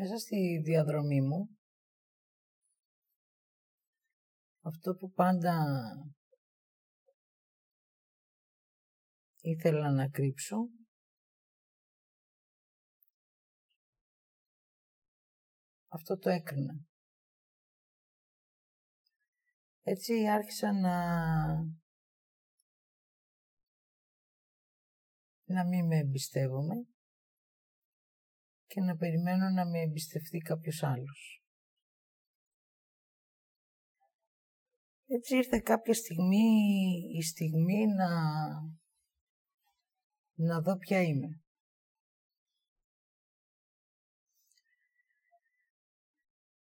Μέσα στη διαδρομή μου, αυτό που πάντα ήθελα να κρύψω, αυτό το έκρινα. Έτσι άρχισα να να μην με εμπιστεύομαι και να περιμένω να με εμπιστευτεί κάποιος άλλος. Έτσι ήρθε κάποια στιγμή η στιγμή να, να δω ποια είμαι.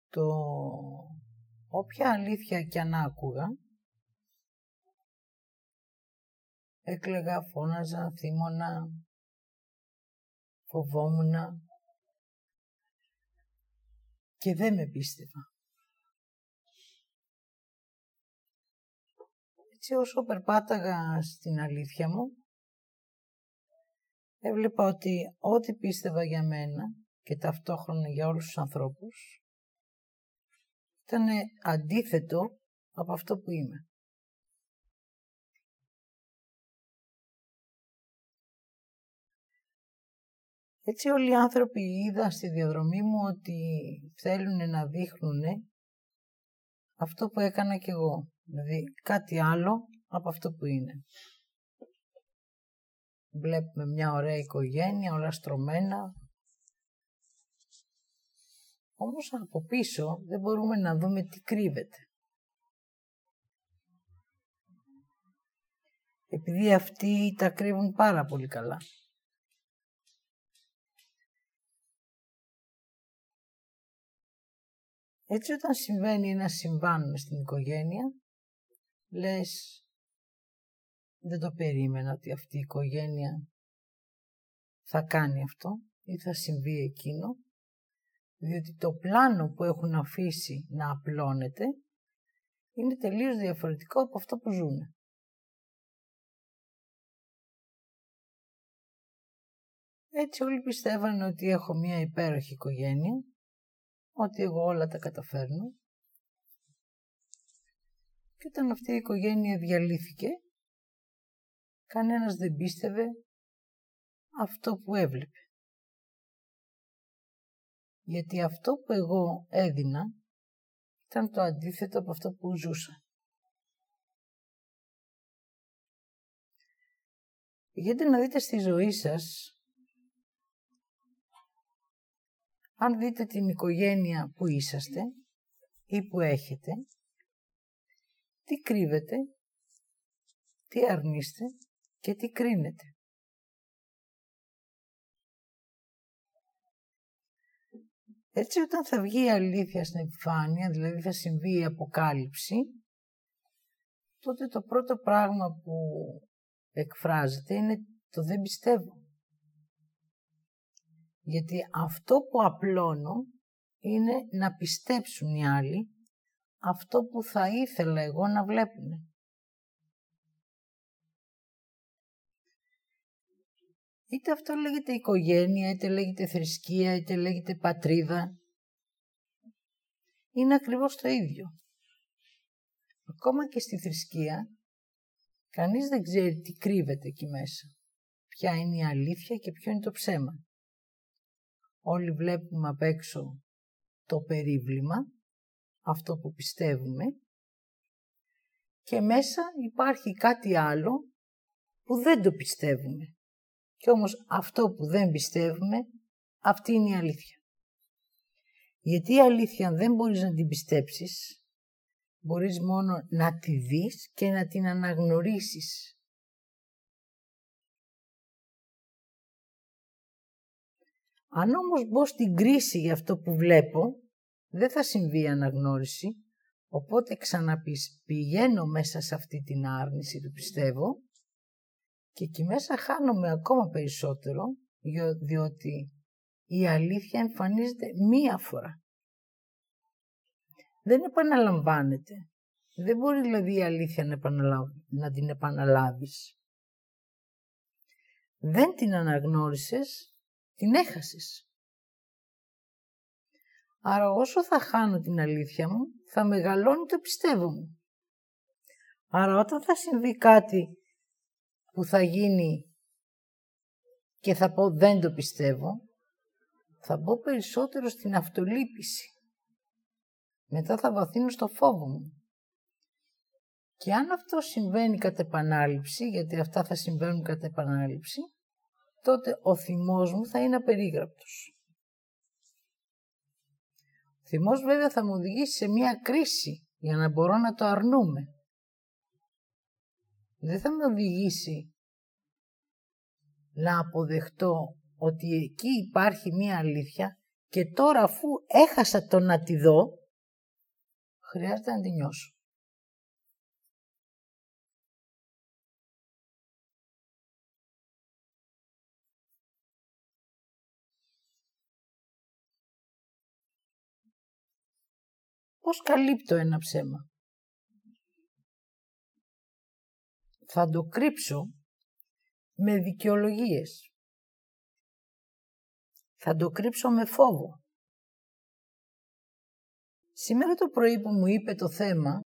Το όποια αλήθεια κι αν άκουγα, Έκλεγα, φώναζα, θύμωνα, φοβόμουνα και δεν με πίστευα. Έτσι όσο περπάταγα στην αλήθεια μου, έβλεπα ότι ό,τι πίστευα για μένα και ταυτόχρονα για όλους τους ανθρώπους, ήταν αντίθετο από αυτό που είμαι. Έτσι όλοι οι άνθρωποι είδα στη διαδρομή μου ότι θέλουν να δείχνουν αυτό που έκανα κι εγώ. Δηλαδή κάτι άλλο από αυτό που είναι. Βλέπουμε μια ωραία οικογένεια, όλα στρωμένα. Όμως από πίσω δεν μπορούμε να δούμε τι κρύβεται. Επειδή αυτοί τα κρύβουν πάρα πολύ καλά. Έτσι όταν συμβαίνει ένα συμβάν στην οικογένεια, λες δεν το περίμενα ότι αυτή η οικογένεια θα κάνει αυτό ή θα συμβεί εκείνο, διότι το πλάνο που έχουν αφήσει να απλώνεται είναι τελείως διαφορετικό από αυτό που ζουν. Έτσι όλοι πιστεύανε ότι έχω μία υπέροχη οικογένεια ότι εγώ όλα τα καταφέρνω. Και όταν αυτή η οικογένεια διαλύθηκε, κανένας δεν πίστευε αυτό που έβλεπε. Γιατί αυτό που εγώ έδινα ήταν το αντίθετο από αυτό που ζούσα. Πηγαίνετε να δείτε στη ζωή σας αν δείτε την οικογένεια που είσαστε ή που έχετε, τι κρύβετε, τι αρνείστε και τι κρίνετε. Έτσι όταν θα βγει η αλήθεια στην επιφάνεια, δηλαδή θα συμβεί η αποκάλυψη, τότε το πρώτο πράγμα που εκφράζεται είναι το δεν πιστεύω. Γιατί αυτό που απλώνω είναι να πιστέψουν οι άλλοι αυτό που θα ήθελα εγώ να βλέπουν. Είτε αυτό λέγεται οικογένεια, είτε λέγεται θρησκεία, είτε λέγεται πατρίδα. Είναι ακριβώς το ίδιο. Ακόμα και στη θρησκεία, κανείς δεν ξέρει τι κρύβεται εκεί μέσα. Ποια είναι η αλήθεια και ποιο είναι το ψέμα. Όλοι βλέπουμε απ' έξω το περίβλημα, αυτό που πιστεύουμε και μέσα υπάρχει κάτι άλλο που δεν το πιστεύουμε. Και όμως αυτό που δεν πιστεύουμε, αυτή είναι η αλήθεια. Γιατί η αλήθεια δεν μπορείς να την πιστέψεις, μπορείς μόνο να τη δεις και να την αναγνωρίσεις. Αν όμως μπω στην κρίση για αυτό που βλέπω, δεν θα συμβεί η αναγνώριση, οπότε ξαναπηγαίνω μέσα σε αυτή την άρνηση του πιστεύω και εκεί μέσα χάνομαι ακόμα περισσότερο, διότι η αλήθεια εμφανίζεται μία φορά. Δεν επαναλαμβάνεται. Δεν μπορεί δηλαδή η αλήθεια να, να την επαναλάβεις. Δεν την αναγνώρισες την έχασες. Άρα όσο θα χάνω την αλήθεια μου, θα μεγαλώνει το πιστεύω μου. Άρα όταν θα συμβεί κάτι που θα γίνει και θα πω δεν το πιστεύω, θα μπω περισσότερο στην αυτολύπηση. Μετά θα βαθύνω στο φόβο μου. Και αν αυτό συμβαίνει κατά επανάληψη, γιατί αυτά θα συμβαίνουν κατά επανάληψη, τότε ο θυμός μου θα είναι απερίγραπτος. Ο θυμός βέβαια θα μου οδηγήσει σε μια κρίση για να μπορώ να το αρνούμε. Δεν θα με οδηγήσει να αποδεχτώ ότι εκεί υπάρχει μία αλήθεια και τώρα αφού έχασα το να τη δω, χρειάζεται να τη νιώσω. Πώς καλύπτω ένα ψέμα; Θα το κρύψω με δικαιολογίες. Θα το κρύψω με φόβο. Σήμερα το πρωί που μου είπε το θέμα,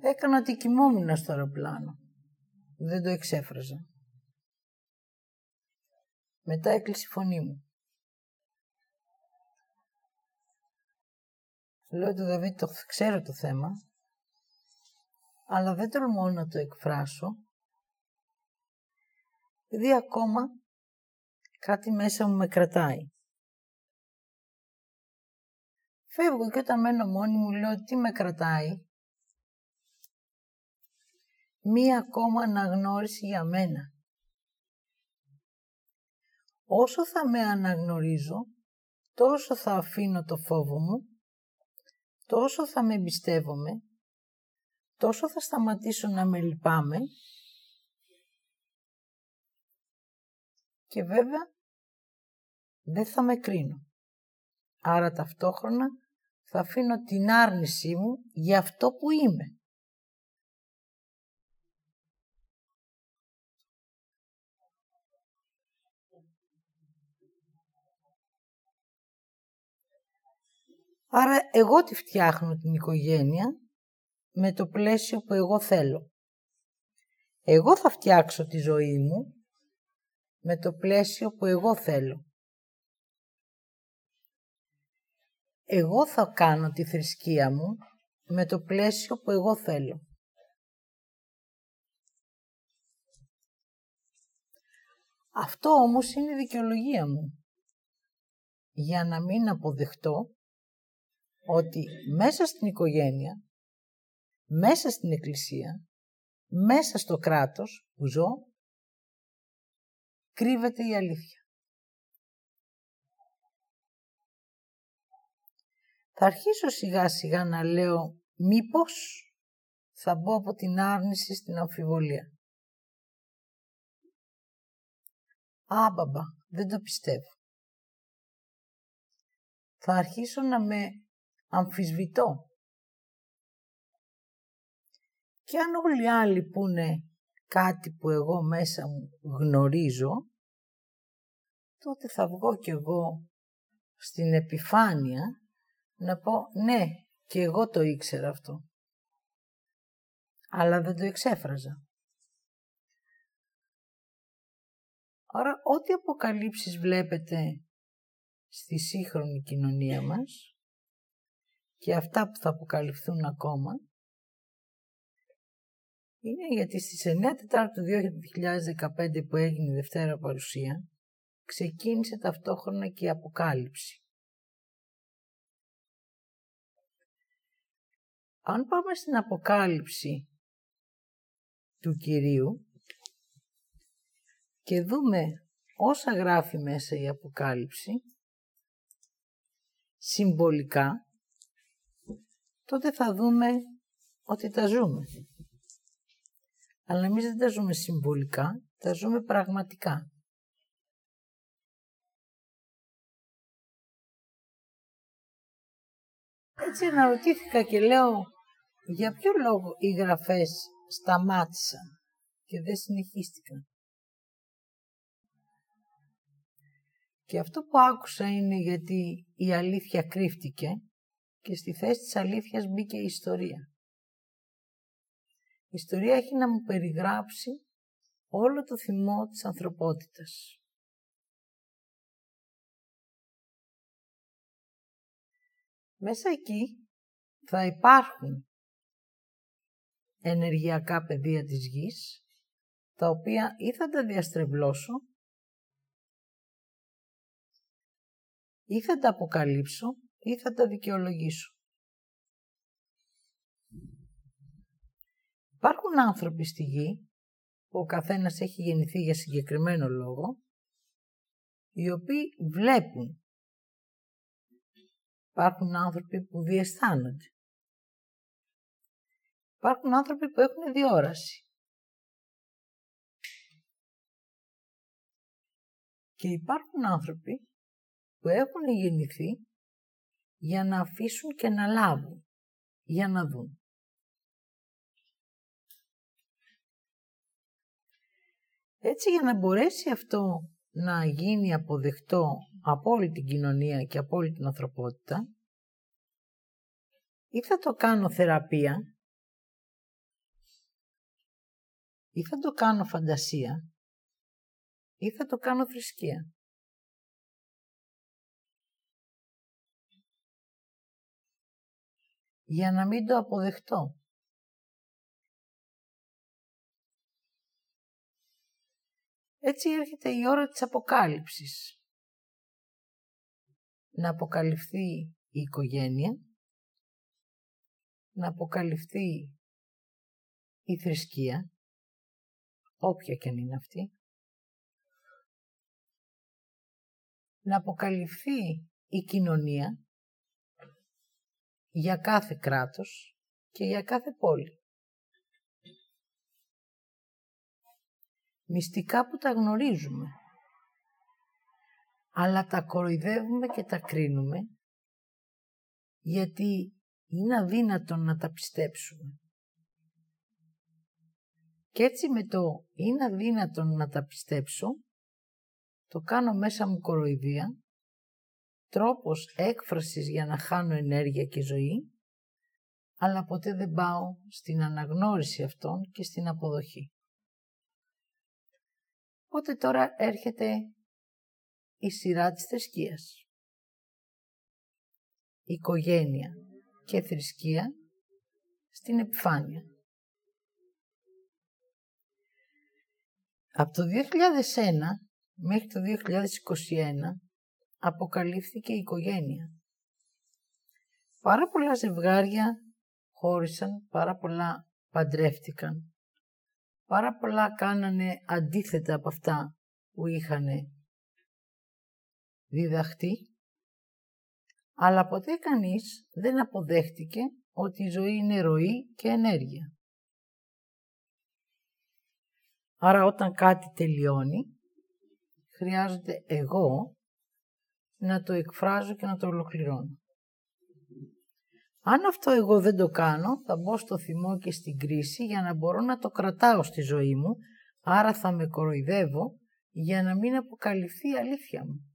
έκανα ότι κοιμόμουν στο αεροπλάνο. Δεν το εξέφραζα. Μετά έκλεισε η φωνή μου. Λέω του Δαβίδ, το ξέρω το θέμα, αλλά δεν τολμώ να το εκφράσω, επειδή ακόμα κάτι μέσα μου με κρατάει. Φεύγω και όταν μένω μόνη μου λέω τι με κρατάει. Μία ακόμα αναγνώριση για μένα. Όσο θα με αναγνωρίζω, τόσο θα αφήνω το φόβο μου τόσο θα με εμπιστεύομαι, τόσο θα σταματήσω να με λυπάμαι και βέβαια δεν θα με κρίνω. Άρα ταυτόχρονα θα αφήνω την άρνησή μου για αυτό που είμαι. Άρα εγώ τη φτιάχνω την οικογένεια με το πλαίσιο που εγώ θέλω. Εγώ θα φτιάξω τη ζωή μου με το πλαίσιο που εγώ θέλω. Εγώ θα κάνω τη θρησκεία μου με το πλαίσιο που εγώ θέλω. Αυτό όμως είναι η δικαιολογία μου. Για να μην αποδεχτώ ότι μέσα στην οικογένεια, μέσα στην εκκλησία, μέσα στο κράτος που ζω, κρύβεται η αλήθεια. Θα αρχίσω σιγά σιγά να λέω μήπως θα μπω από την άρνηση στην αμφιβολία. Α, μπαμπά, δεν το πιστεύω. Θα αρχίσω να με αμφισβητώ. Και αν όλοι οι άλλοι πούνε κάτι που εγώ μέσα μου γνωρίζω, τότε θα βγω κι εγώ στην επιφάνεια να πω ναι, και εγώ το ήξερα αυτό. Αλλά δεν το εξέφραζα. Άρα ό,τι αποκαλύψεις βλέπετε στη σύγχρονη κοινωνία μας, και αυτά που θα αποκαλυφθούν ακόμα είναι γιατί στις 9 Τετάρτου 2015 που έγινε η Δευτέρα Παρουσία ξεκίνησε ταυτόχρονα και η Αποκάλυψη. Αν πάμε στην Αποκάλυψη του Κυρίου και δούμε όσα γράφει μέσα η Αποκάλυψη, συμβολικά τότε θα δούμε ότι τα ζούμε. Αλλά εμείς δεν τα ζούμε συμβολικά, τα ζούμε πραγματικά. Έτσι αναρωτήθηκα και λέω για ποιο λόγο οι γραφές σταμάτησαν και δεν συνεχίστηκαν; Και αυτό που άκουσα είναι γιατί η αλήθεια κρύφτηκε και στη θέση της αλήθειας μπήκε η ιστορία. Η ιστορία έχει να μου περιγράψει όλο το θυμό της ανθρωπότητας. Μέσα εκεί θα υπάρχουν ενεργειακά πεδία της γης, τα οποία ή θα τα διαστρεβλώσω ή θα τα αποκαλύψω ή θα τα δικαιολογήσω. Υπάρχουν άνθρωποι στη γη που ο καθένας έχει γεννηθεί για συγκεκριμένο λόγο, οι οποίοι βλέπουν. Υπάρχουν άνθρωποι που διαισθάνονται. Υπάρχουν άνθρωποι που έχουν διόραση. Και υπάρχουν άνθρωποι που έχουν γεννηθεί για να αφήσουν και να λάβουν, για να δουν. Έτσι για να μπορέσει αυτό να γίνει αποδεκτό από όλη την κοινωνία και από όλη την ανθρωπότητα, ή θα το κάνω θεραπεία, ή θα το κάνω φαντασία, ή θα το κάνω θρησκεία. Για να μην το αποδεχτώ. Έτσι έρχεται η ώρα της αποκάλυψης. Να αποκαλυφθεί η οικογένεια, να αποκαλυφθεί η θρησκεία, όποια και αν είναι αυτή, να αποκαλυφθεί η κοινωνία για κάθε κράτος και για κάθε πόλη. μυστικά που τα γνωρίζουμε. Αλλά τα κοροϊδεύουμε και τα κρίνουμε γιατί είναι αδύνατο να τα πιστέψουμε. Και έτσι με το είναι αδύνατο να τα πιστέψω, το κάνω μέσα μου κοροϊδία, τρόπος έκφρασης για να χάνω ενέργεια και ζωή, αλλά ποτέ δεν πάω στην αναγνώριση αυτών και στην αποδοχή. Οπότε τώρα έρχεται η σειρά της θρησκείας. Οικογένεια και θρησκεία στην επιφάνεια. Από το 2001 μέχρι το 2021 αποκαλύφθηκε η οικογένεια. Πάρα πολλά ζευγάρια χώρισαν, πάρα πολλά παντρεύτηκαν πάρα πολλά κάνανε αντίθετα από αυτά που είχαν διδαχτεί, αλλά ποτέ κανείς δεν αποδέχτηκε ότι η ζωή είναι ροή και ενέργεια. Άρα όταν κάτι τελειώνει, χρειάζεται εγώ να το εκφράζω και να το ολοκληρώνω. Αν αυτό εγώ δεν το κάνω, θα μπω στο θυμό και στην κρίση για να μπορώ να το κρατάω στη ζωή μου, άρα θα με κοροϊδεύω για να μην αποκαλυφθεί η αλήθεια μου.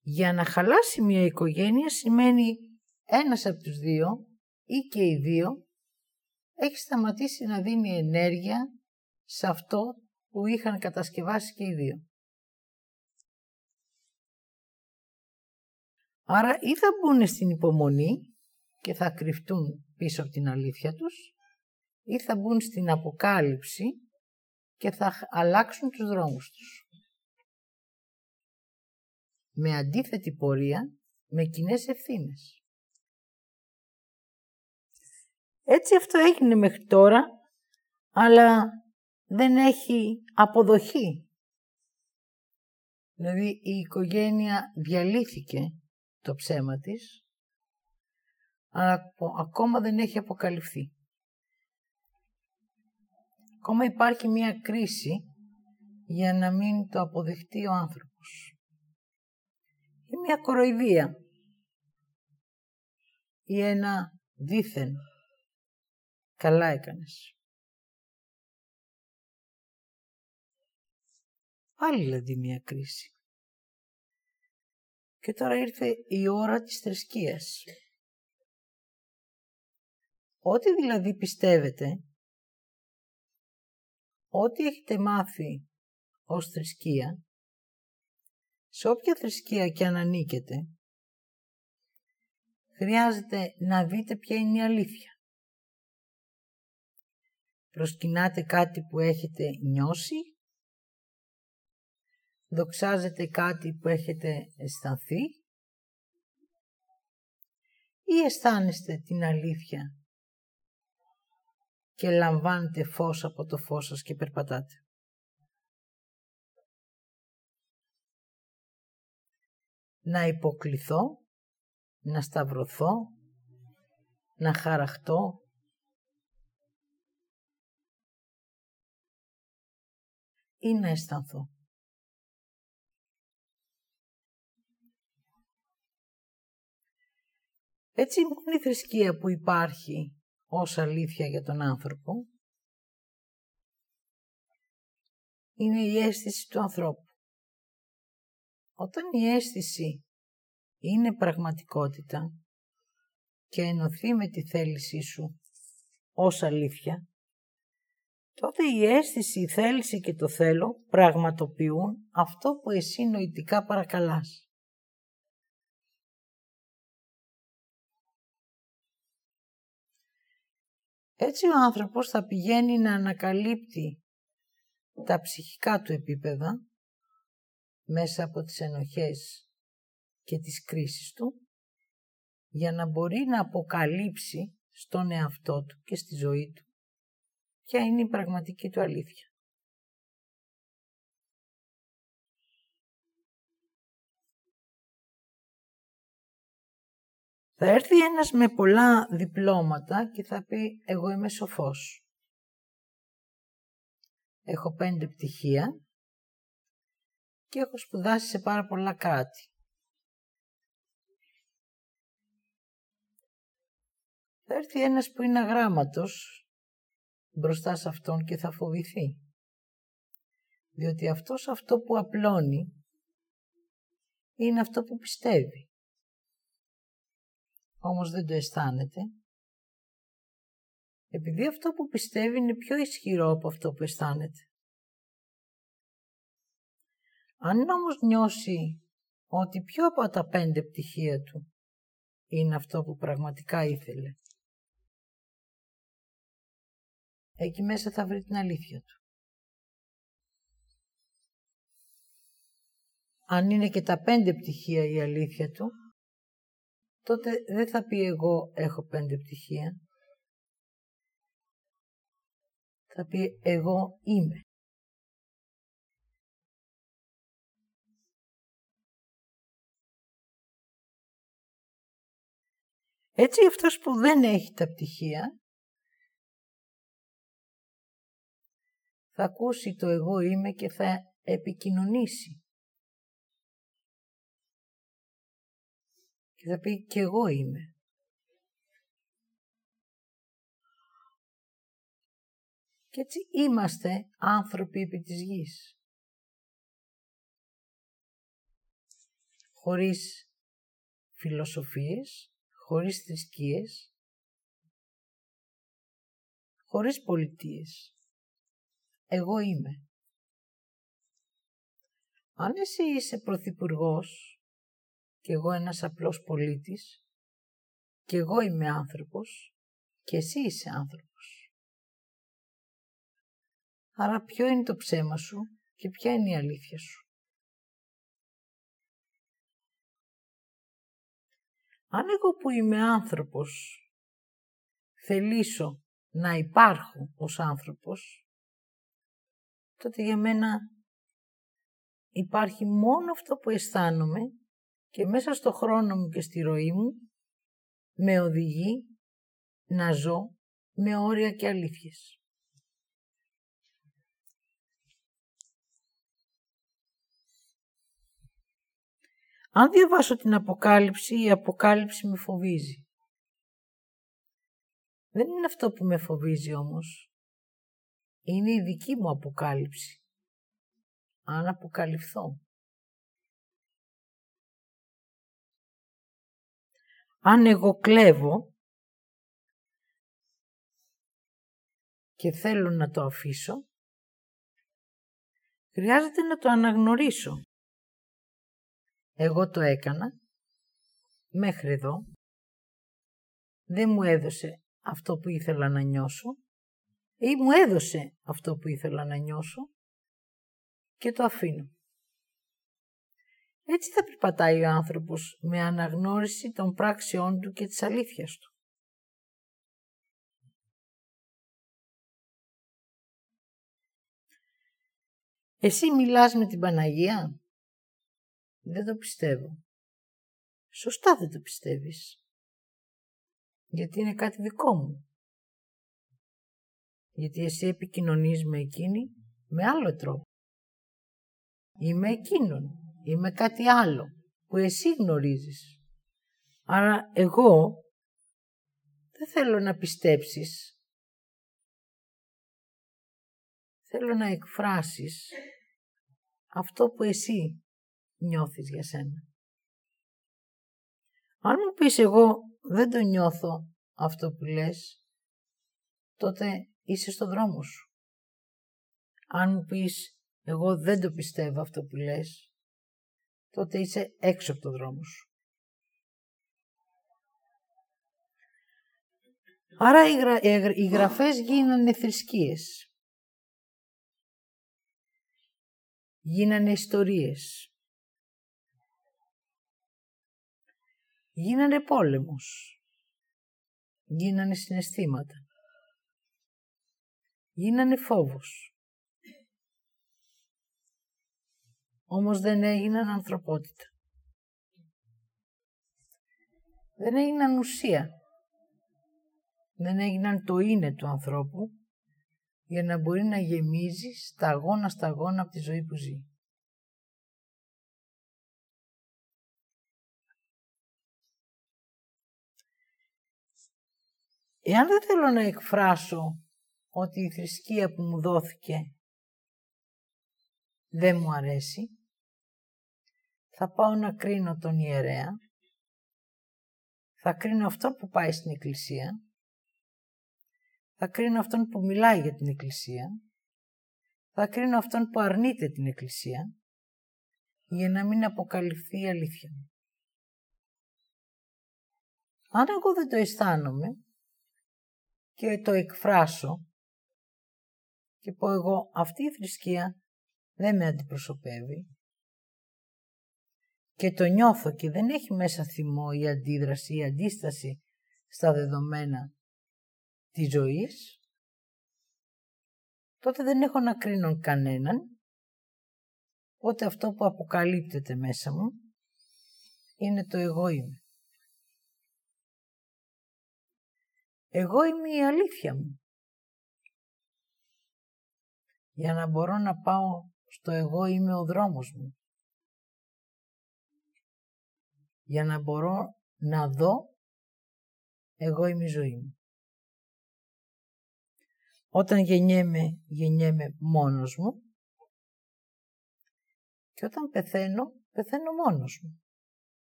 Για να χαλάσει μια οικογένεια σημαίνει ένας από τους δύο ή και οι δύο έχει σταματήσει να δίνει ενέργεια σε αυτό που είχαν κατασκευάσει και οι δύο. Άρα ή θα μπουν στην υπομονή και θα κρυφτούν πίσω από την αλήθεια τους ή θα μπουν στην αποκάλυψη και θα αλλάξουν τους δρόμους τους. Με αντίθετη πορεία, με κοινές ευθύνες. Έτσι αυτό έγινε μέχρι τώρα, αλλά δεν έχει αποδοχή. Δηλαδή η οικογένεια διαλύθηκε το ψέμα της, αλλά ακόμα δεν έχει αποκαλυφθεί. Ακόμα υπάρχει μία κρίση για να μην το αποδεχτεί ο άνθρωπος. Ή μία κοροϊδία ή ένα δίθεν καλά έκανες. Πάλι δηλαδή μια κρίση. Και τώρα ήρθε η ώρα της θρησκείας. Ό,τι δηλαδή πιστεύετε, ό,τι έχετε μάθει ως θρησκεία, σε όποια θρησκεία και αν ανήκετε, χρειάζεται να δείτε ποια είναι η αλήθεια. Προσκυνάτε κάτι που έχετε νιώσει δοξάζετε κάτι που έχετε αισθανθεί; Ή αισθάνεστε την αλήθεια και λαμβάνετε φως από το φως σας και περπατάτε; Να υποκληθώ, να σταυρωθώ, να χαραχτώ, ή να αισθανθώ. Έτσι η η θρησκεία που υπάρχει ως αλήθεια για τον άνθρωπο είναι η αίσθηση του ανθρώπου. Όταν η αίσθηση είναι πραγματικότητα και ενωθεί με τη θέλησή σου ως αλήθεια, τότε η αίσθηση, η θέληση και το θέλω πραγματοποιούν αυτό που εσύ νοητικά παρακαλάς. Έτσι ο άνθρωπος θα πηγαίνει να ανακαλύπτει τα ψυχικά του επίπεδα μέσα από τις ενοχές και τις κρίσεις του για να μπορεί να αποκαλύψει στον εαυτό του και στη ζωή του ποια είναι η πραγματική του αλήθεια. Θα έρθει ένας με πολλά διπλώματα και θα πει «Εγώ είμαι σοφός». Έχω πέντε πτυχία και έχω σπουδάσει σε πάρα πολλά κράτη. Θα έρθει ένας που είναι αγράμματος μπροστά σε αυτόν και θα φοβηθεί. Διότι αυτός αυτό που απλώνει είναι αυτό που πιστεύει όμως δεν το αισθάνεται, επειδή αυτό που πιστεύει είναι πιο ισχυρό από αυτό που αισθάνεται. Αν όμως νιώσει ότι πιο από τα πέντε πτυχία του είναι αυτό που πραγματικά ήθελε, εκεί μέσα θα βρει την αλήθεια του. Αν είναι και τα πέντε πτυχία η αλήθεια του, τότε δεν θα πει εγώ έχω πέντε πτυχία. Θα πει εγώ είμαι. Έτσι αυτός που δεν έχει τα πτυχία θα ακούσει το εγώ είμαι και θα επικοινωνήσει. Και θα πει και εγώ είμαι. Και έτσι είμαστε άνθρωποι επί της γης. Χωρίς φιλοσοφίες, χωρίς θρησκείες, χωρίς πολιτείες. Εγώ είμαι. Αν εσύ είσαι πρωθυπουργός και εγώ ένας απλός πολίτης και εγώ είμαι άνθρωπος και εσύ είσαι άνθρωπος. Άρα ποιο είναι το ψέμα σου και ποια είναι η αλήθεια σου; Αν εγώ που είμαι άνθρωπος θελήσω να υπάρχω ως άνθρωπος, τότε για μένα υπάρχει μόνο αυτό που αισθάνομαι και μέσα στο χρόνο μου και στη ροή μου με οδηγεί να ζω με όρια και αλήθειες. Αν διαβάσω την Αποκάλυψη, η Αποκάλυψη με φοβίζει. Δεν είναι αυτό που με φοβίζει όμως. Είναι η δική μου Αποκάλυψη. αν αποκαλυφθώ. Αν εγώ κλέβω και θέλω να το αφήσω, χρειάζεται να το αναγνωρίσω. Εγώ το έκανα μέχρι εδώ. Δεν μου έδωσε αυτό που ήθελα να νιώσω ή μου έδωσε αυτό που ήθελα να νιώσω και το αφήνω. Έτσι θα περπατάει ο άνθρωπος με αναγνώριση των πράξεών του και της αλήθειας του. Εσύ μιλάς με την Παναγία; Δεν το πιστεύω. Σωστά δεν το πιστεύεις. Γιατί είναι κάτι δικό μου. Γιατί εσύ επικοινωνείς με εκείνη με άλλο τρόπο. Είμαι εκείνον. Είμαι κάτι άλλο που εσύ γνωρίζεις. Άρα εγώ δεν θέλω να πιστέψεις. Θέλω να εκφράσεις αυτό που εσύ νιώθεις για σένα. Αν μου πεις εγώ δεν το νιώθω αυτό που λες, τότε είσαι στο δρόμο σου. Αν μου πεις εγώ δεν το πιστεύω αυτό που λες, τότε είσαι έξω από το δρόμο σου. Άρα οι, γρα... οι γραφές γίνανε θρησκείες. Γίνανε ιστορίες. Γίνανε πόλεμος. Γίνανε συναισθήματα. Γίνανε φόβος. Όμως δεν έγιναν ανθρωπότητα. Δεν έγιναν ουσία. Δεν έγιναν το είναι του ανθρώπου για να μπορεί να γεμίζει σταγόνα σταγόνα από τη ζωή που ζει. Εάν δεν θέλω να εκφράσω ότι η θρησκεία που μου δόθηκε δεν μου αρέσει, θα πάω να κρίνω τον ιερέα, θα κρίνω αυτό που πάει στην εκκλησία, θα κρίνω αυτόν που μιλάει για την εκκλησία, θα κρίνω αυτόν που αρνείται την εκκλησία, για να μην αποκαλυφθεί η αλήθεια μου. Αν εγώ δεν το αισθάνομαι και το εκφράσω και πω εγώ αυτή η θρησκεία δεν με αντιπροσωπεύει και το νιώθω και δεν έχει μέσα θυμό ή αντίδραση ή αντίσταση στα δεδομένα της ζωής, τότε δεν έχω να κρίνω κανέναν, οπότε αυτό που αποκαλύπτεται μέσα μου είναι το εγώ είμαι. Εγώ είμαι η αλήθεια μου. Για να μπορώ να πάω στο εγώ είμαι ο δρόμος μου. Για να μπορώ να δω εγώ είμαι η ζωή μου. Όταν γεννιέμαι, γεννιέμαι μόνος μου και όταν πεθαίνω, πεθαίνω μόνος μου.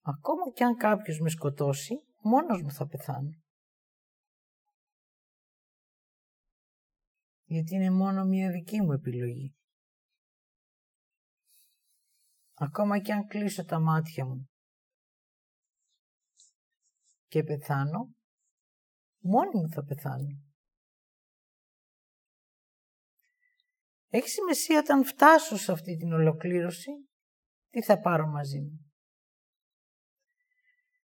Ακόμα και αν κάποιος με σκοτώσει, μόνος μου θα πεθάνω. Γιατί είναι μόνο μια δική μου επιλογή. Ακόμα και αν κλείσω τα μάτια μου και πεθάνω, μόνη μου θα πεθάνω. Έχει σημασία όταν φτάσω σε αυτή την ολοκλήρωση, τι θα πάρω μαζί μου.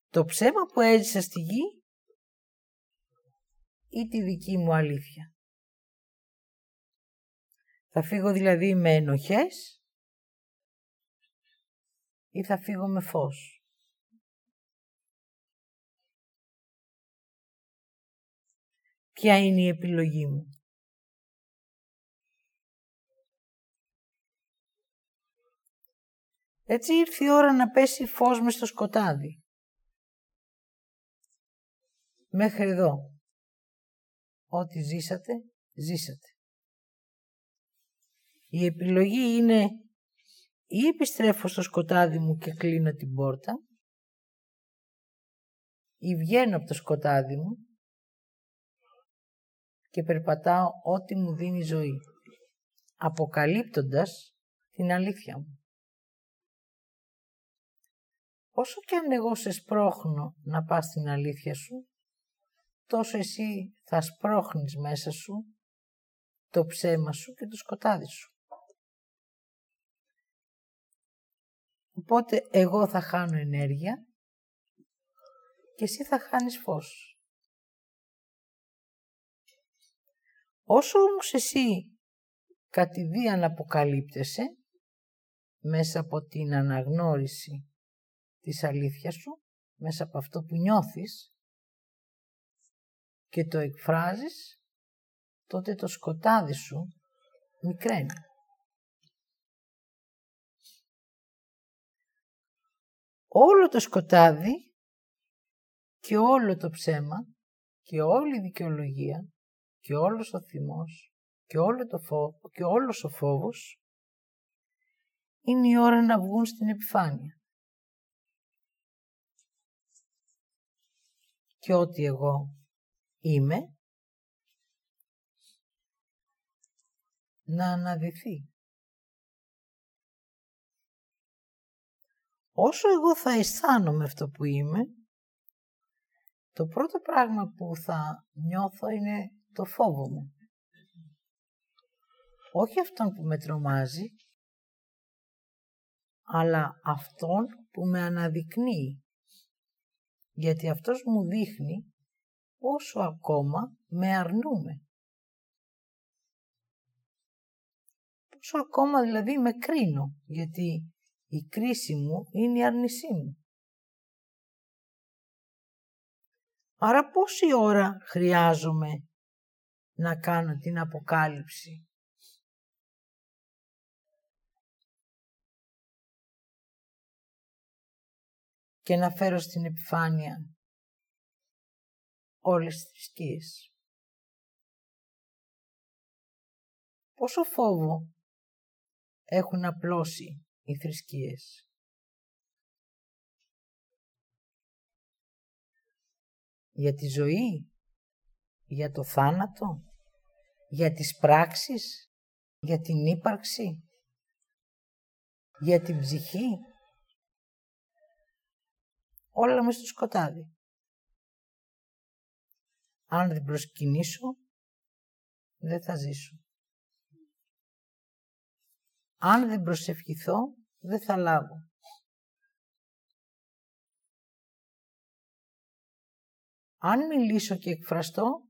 Το ψέμα που έζησα στη γη ή τη δική μου αλήθεια. Θα φύγω δηλαδή με ενοχές ή θα φύγω με φως; Ποια είναι η επιλογή μου; Έτσι ήρθε η ώρα να πέσει φως μες στο σκοτάδι. Μέχρι εδώ. Ό,τι ζήσατε, ζήσατε. Η επιλογή είναι ή επιστρέφω στο σκοτάδι μου και κλείνω την πόρτα ή βγαίνω από το σκοτάδι μου και περπατάω ό,τι μου δίνει ζωή, αποκαλύπτοντας την αλήθεια μου. Όσο και αν εγώ σε σπρώχνω να πας στην αλήθεια σου, τόσο εσύ θα σπρώχνεις μέσα σου το ψέμα σου και το σκοτάδι σου. Οπότε εγώ θα χάνω ενέργεια και εσύ θα χάνεις φως. Όσο όμως εσύ κατηδίαν αποκαλύπτεσαι μέσα από την αναγνώριση της αλήθειας σου, μέσα από αυτό που νιώθεις και το εκφράζεις, τότε το σκοτάδι σου μικραίνει. Όλο το σκοτάδι και όλο το ψέμα και όλη η δικαιολογία και όλος ο θυμός και, όλο το φόβο, και όλος ο φόβος είναι η ώρα να βγουν στην επιφάνεια. Και ό,τι εγώ είμαι να αναδυθεί. Όσο εγώ θα αισθάνομαι αυτό που είμαι, το πρώτο πράγμα που θα νιώθω είναι το φόβο μου. Όχι αυτόν που με τρομάζει, αλλά αυτόν που με αναδεικνύει. Γιατί αυτός μου δείχνει όσο ακόμα με αρνούμε. Πόσο ακόμα δηλαδή με κρίνω, γιατί η κρίση μου είναι η αρνησή μου. Άρα πόση ώρα χρειάζομαι να κάνω την αποκάλυψη; Και να φέρω στην επιφάνεια όλες τις θρησκείες. Πόσο φόβο έχουν απλώσει οι θρησκείες. Για τη ζωή, για το θάνατο, για τις πράξεις, για την ύπαρξη, για την ψυχή. Όλα μες στο σκοτάδι. Αν δεν προσκυνήσω, δεν θα ζήσω. Αν δεν προσευχηθώ, δεν θα λάβω. Αν μιλήσω και εκφραστώ,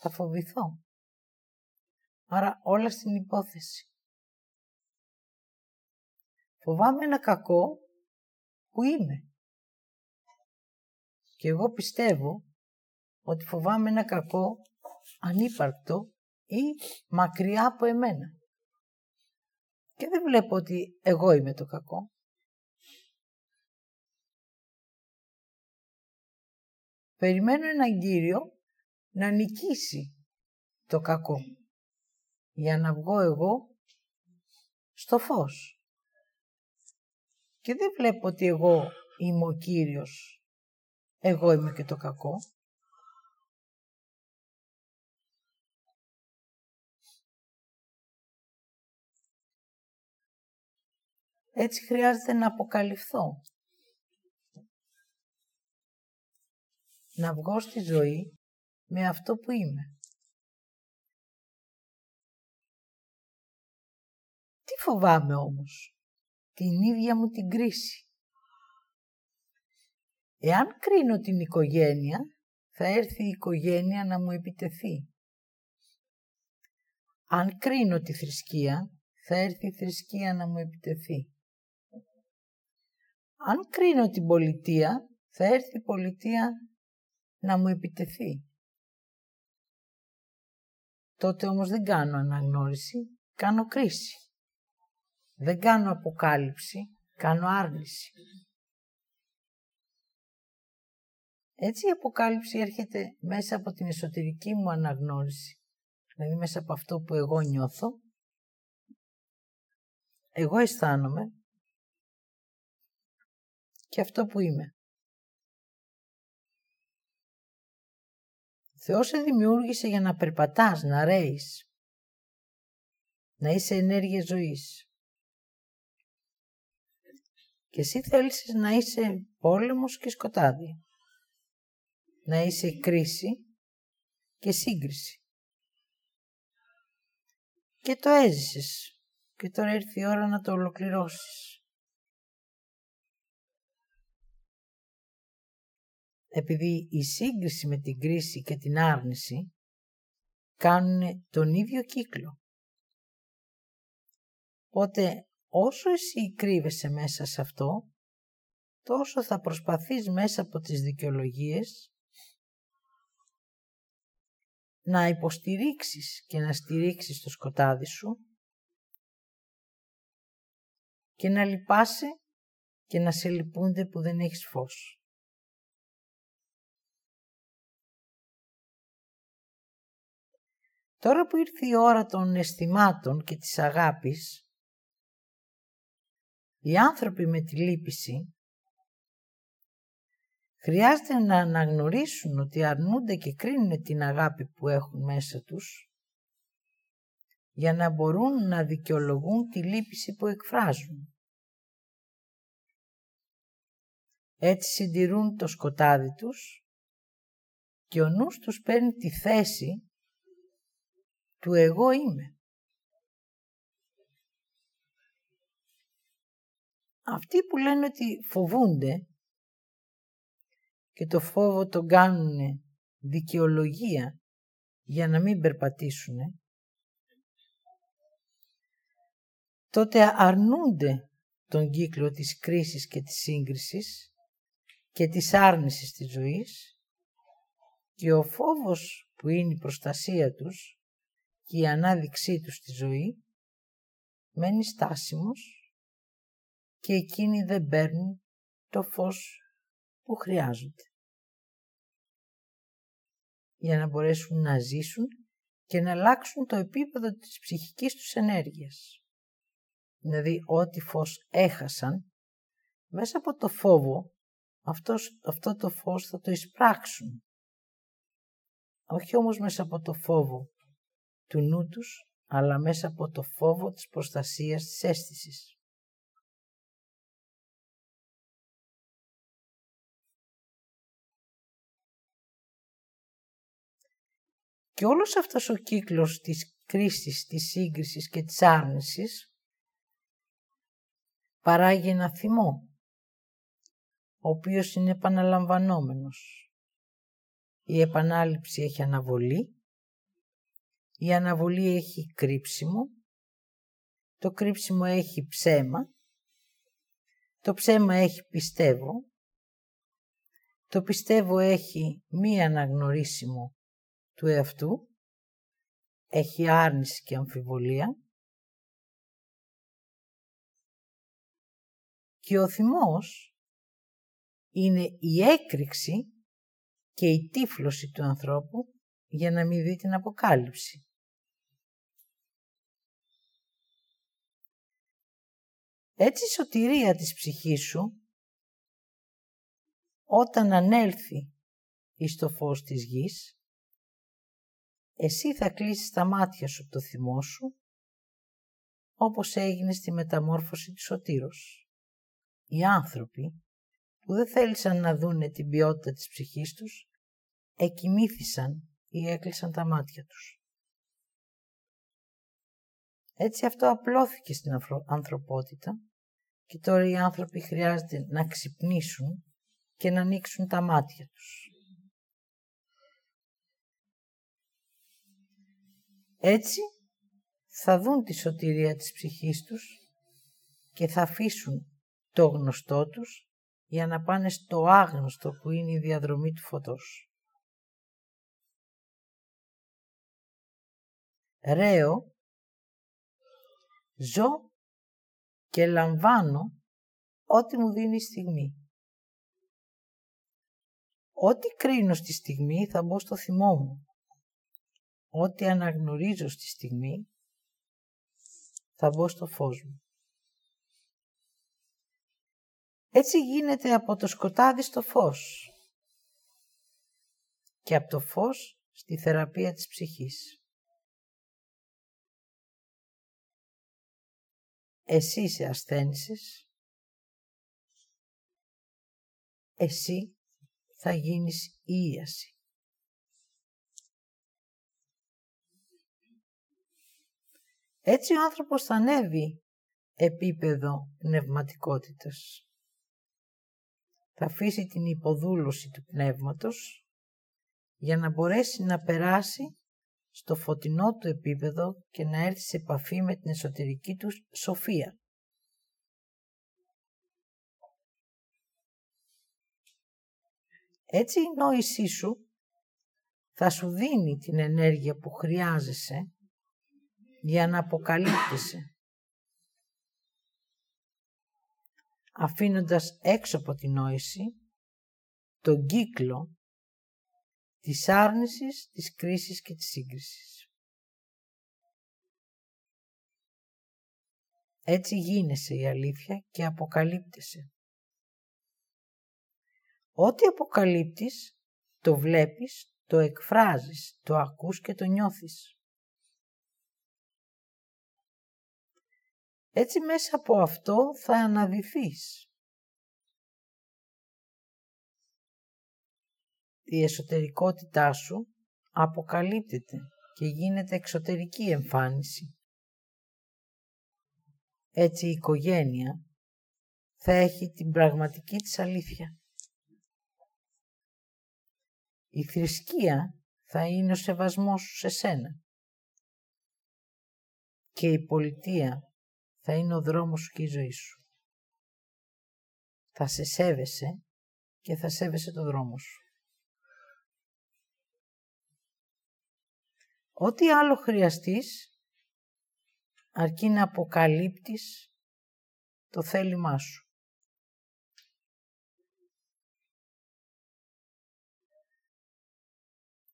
θα φοβηθώ. Άρα όλα στην υπόθεση. Φοβάμαι ένα κακό που είμαι. Και εγώ πιστεύω ότι φοβάμαι ένα κακό ανύπαρκτο ή μακριά από εμένα. Και δεν βλέπω ότι εγώ είμαι το κακό. Περιμένω έναν Κύριο να νικήσει το κακό για να βγω εγώ στο φως. Και δεν βλέπω ότι εγώ είμαι ο Κύριος. Εγώ είμαι και το κακό. Έτσι χρειάζεται να αποκαλυφθώ. Να βγω στη ζωή με αυτό που είμαι. Τι φοβάμαι όμως, την ίδια μου την κρίση. Εάν κρίνω την οικογένεια, θα έρθει η οικογένεια να μου επιτεθεί. Αν κρίνω τη θρησκεία, θα έρθει η θρησκεία να μου επιτεθεί. Αν κρίνω την πολιτεία, θα έρθει η πολιτεία να μου επιτεθεί. Τότε όμως δεν κάνω αναγνώριση, κάνω κρίση. Δεν κάνω αποκάλυψη, κάνω άρνηση. Έτσι η αποκάλυψη έρχεται μέσα από την εσωτερική μου αναγνώριση δηλαδή μέσα από αυτό που εγώ νιώθω, εγώ αισθάνομαι και αυτό που είμαι. Θεός σε δημιούργησε για να περπατάς, να ρέεις, να είσαι ενέργεια ζωής. Και εσύ θέλεις να είσαι πόλεμος και σκοτάδι. Να είσαι κρίση και σύγκριση. Και το έζησες. Και τώρα ήρθε η ώρα να το ολοκληρώσεις. Επειδή η σύγκριση με την κρίση και την άρνηση κάνουν τον ίδιο κύκλο. Οπότε όσο εσύ κρύβεσαι μέσα σε αυτό, τόσο θα προσπαθείς μέσα από τις δικαιολογίες να υποστηρίξεις και να στηρίξεις το σκοτάδι σου και να λυπάσαι και να σε λυπούνται που δεν έχεις φως. Τώρα που ήρθε η ώρα των αισθημάτων και της αγάπης, οι άνθρωποι με τη λύπηση χρειάζεται να αναγνωρίσουν ότι αρνούνται και κρίνουν την αγάπη που έχουν μέσα τους για να μπορούν να δικαιολογούν τη λύπηση που εκφράζουν. Έτσι συντηρούν το σκοτάδι τους και ο νους τους παίρνει τη θέση του εγώ είμαι. Αυτοί που λένε ότι φοβούνται και το φόβο τον κάνουν δικαιολογία για να μην περπατήσουν, τότε αρνούνται τον κύκλο της κρίσης και της σύγκρισης και της άρνησης της ζωής και ο φόβος που είναι η προστασία τους και η ανάδειξή τους στη ζωή μένει στάσιμος και εκείνοι δεν παίρνουν το φως που χρειάζονται για να μπορέσουν να ζήσουν και να αλλάξουν το επίπεδο της ψυχικής τους ενέργειας. Δηλαδή, ό,τι φως έχασαν, μέσα από το φόβο, αυτός, αυτό το φως θα το εισπράξουν. Όχι όμως μέσα από το φόβο του νου τους, αλλά μέσα από το φόβο της προστασίας της αίσθησης. Και όλος αυτός ο κύκλος της κρίσης, της σύγκρισης και της άρνησης παράγει ένα θυμό, ο οποίος είναι επαναλαμβανόμενος. Η επανάληψη έχει αναβολή, η αναβολή έχει κρύψιμο, το κρύψιμο έχει ψέμα, το ψέμα έχει πιστεύω, το πιστεύω έχει μη αναγνωρίσιμο του εαυτού, έχει άρνηση και αμφιβολία. Και ο θυμός είναι η έκρηξη και η τύφλωση του ανθρώπου για να μην δει την αποκάλυψη. Έτσι η σωτηρία της ψυχής σου, όταν ανέλθει εις το φως της γης, εσύ θα κλείσεις τα μάτια σου από το θυμό σου, όπως έγινε στη μεταμόρφωση του σωτήρος. Οι άνθρωποι που δεν θέλησαν να δούνε την ποιότητα της ψυχής τους, εκοιμήθησαν ή έκλεισαν τα μάτια τους. Έτσι αυτό απλώθηκε στην ανθρωπότητα και τώρα οι άνθρωποι χρειάζεται να ξυπνήσουν και να ανοίξουν τα μάτια τους. Έτσι θα δουν τη σωτηρία της ψυχής τους και θα αφήσουν το γνωστό τους για να πάνε στο άγνωστο που είναι η διαδρομή του φωτός. Ρέω, ζω και λαμβάνω ό,τι μου δίνει η στιγμή. Ό,τι κρίνω στη στιγμή θα μπω στο θυμό μου ό,τι αναγνωρίζω στη στιγμή, θα μπω στο φως μου. Έτσι γίνεται από το σκοτάδι στο φως και από το φως στη θεραπεία της ψυχής. Εσύ σε ασθένησες, εσύ θα γίνεις ίαση. Έτσι ο άνθρωπος θα ανέβει επίπεδο πνευματικότητας. Θα αφήσει την υποδούλωση του πνεύματος για να μπορέσει να περάσει στο φωτεινό του επίπεδο και να έρθει σε επαφή με την εσωτερική τους σοφία. Έτσι η νόησή σου θα σου δίνει την ενέργεια που χρειάζεσαι για να αποκαλύπτεσαι. Αφήνοντας έξω από την νόηση τον κύκλο της άρνησης, της κρίσης και της σύγκρισης. Έτσι γίνεσαι η αλήθεια και αποκαλύπτεσαι. Ό,τι αποκαλύπτεις, το βλέπεις, το εκφράζεις, το ακούς και το νιώθεις. Έτσι μέσα από αυτό θα αναδυθείς. Η εσωτερικότητά σου αποκαλύπτεται και γίνεται εξωτερική εμφάνιση. Έτσι η οικογένεια θα έχει την πραγματική της αλήθεια. Η θρησκεία θα είναι ο σεβασμός σου σε σένα. Και η πολιτεία θα είναι ο δρόμος σου και η ζωή σου. Θα σε σέβεσαι και θα σέβεσαι το δρόμο σου. Ό,τι άλλο χρειαστείς, αρκεί να αποκαλύπτεις το θέλημά σου.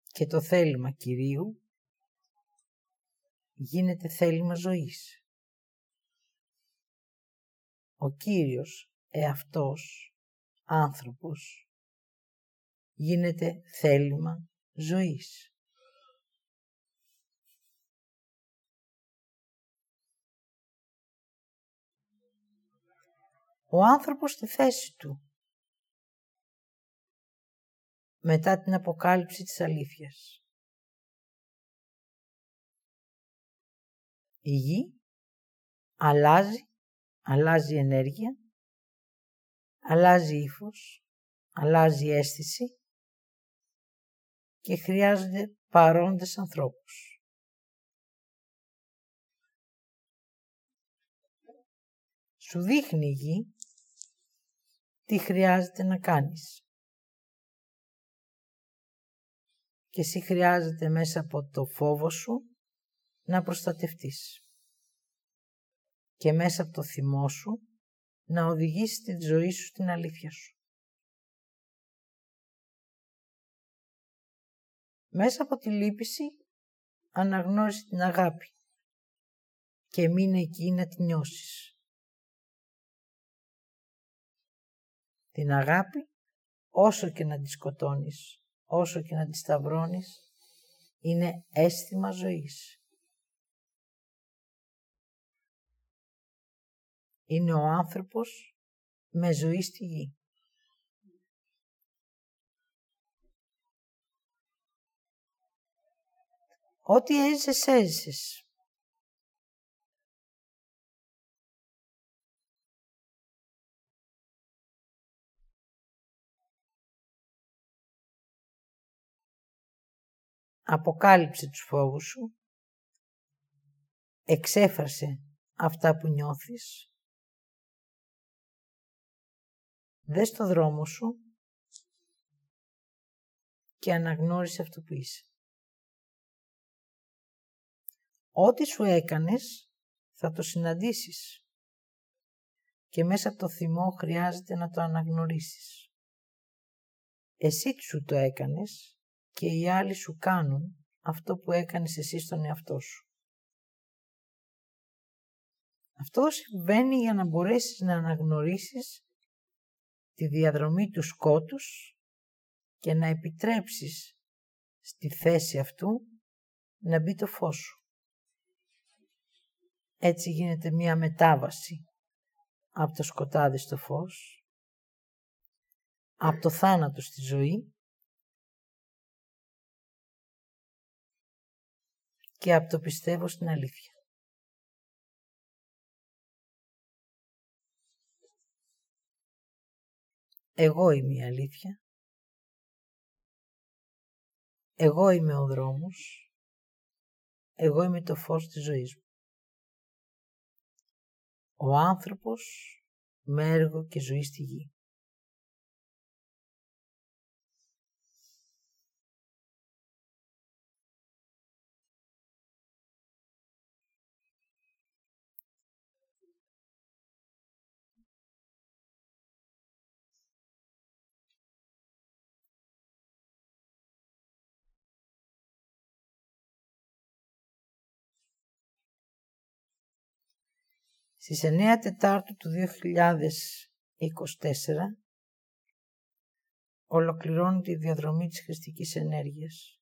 Και το θέλημα Κυρίου γίνεται θέλημα ζωής ο Κύριος εαυτός άνθρωπος γίνεται θέλημα ζωής. Ο άνθρωπος στη θέση του μετά την αποκάλυψη της αλήθειας. Η γη αλλάζει αλλάζει ενέργεια, αλλάζει ύφος, αλλάζει αίσθηση και χρειάζονται παρόντες ανθρώπους. Σου δείχνει η γη τι χρειάζεται να κάνεις. Και εσύ χρειάζεται μέσα από το φόβο σου να προστατευτείς και μέσα από το θυμό σου να οδηγήσει τη ζωή σου στην αλήθεια σου. Μέσα από τη λύπηση αναγνώρισε την αγάπη και μείνε εκεί να την νιώσεις. Την αγάπη όσο και να τη σκοτώνεις, όσο και να τη σταυρώνεις, είναι αίσθημα ζωής. είναι ο άνθρωπος με ζωή στη γη. Ό,τι έζησες, έζησες. Αποκάλυψε τους φόβους σου, εξέφρασε αυτά που νιώθεις Δες το δρόμο σου και αναγνώρισε αυτό που είσαι. Ό,τι σου έκανες θα το συναντήσεις και μέσα από το θυμό χρειάζεται να το αναγνωρίσεις. Εσύ σου το έκανες και οι άλλοι σου κάνουν αυτό που έκανες εσύ στον εαυτό σου. Αυτό συμβαίνει για να μπορέσεις να αναγνωρίσεις τη διαδρομή του σκότους και να επιτρέψεις στη θέση αυτού να μπει το φως σου. Έτσι γίνεται μία μετάβαση από το σκοτάδι στο φως, από το θάνατο στη ζωή και από το πιστεύω στην αλήθεια. Εγώ είμαι η αλήθεια. Εγώ είμαι ο δρόμος. Εγώ είμαι το φως της ζωής μου. Ο άνθρωπος με έργο και ζωή στη γη. Στις 9 Τετάρτου του 2024 ολοκληρώνει η διαδρομή της χρηστικής ενέργειας.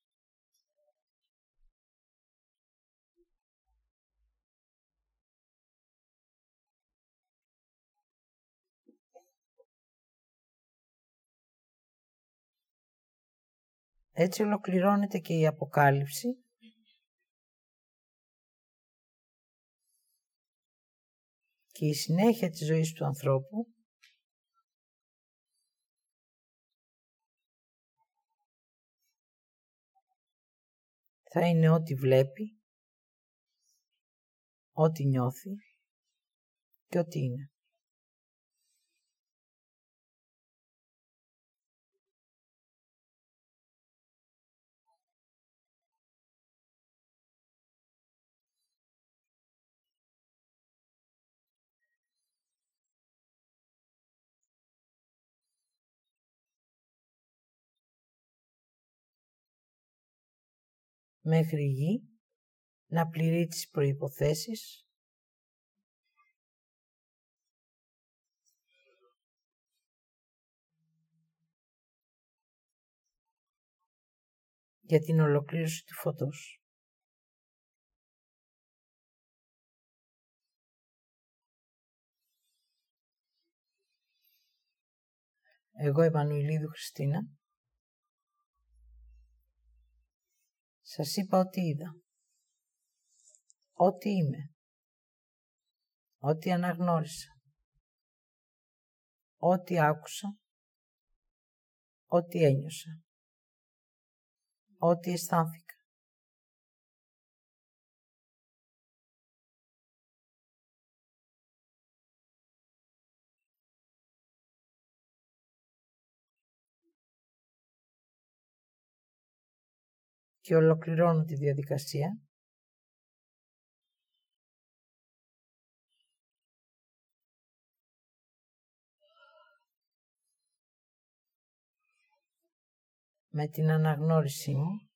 Έτσι ολοκληρώνεται και η Αποκάλυψη και η συνέχεια της ζωής του ανθρώπου θα είναι ό,τι βλέπει, ό,τι νιώθει και ό,τι είναι. Μέχρι η γη να πληρεί τις προϋποθέσεις για την ολοκλήρωση του φωτός. Εγώ Εμμανουηλίδου Χριστίνα Σας είπα ότι είδα. Ό,τι είμαι. Ό,τι αναγνώρισα. Ό,τι άκουσα. Ό,τι ένιωσα. Ό,τι αισθάνθηκα. Και ολοκληρώνω τη διαδικασία. με την αναγνώρισή μου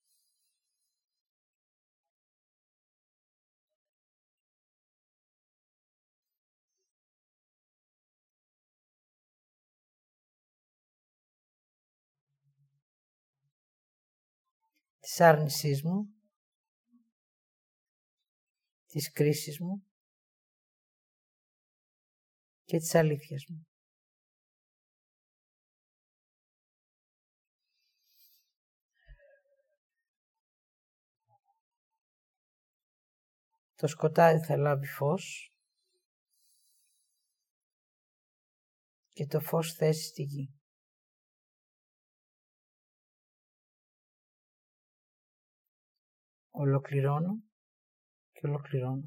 της άρνησής μου, της κρίσης μου και της αλήθειας μου. Το σκοτάδι θα λάβει φως και το φως θέσει στη γη. Ολοκληρώνω και ολοκληρώνω.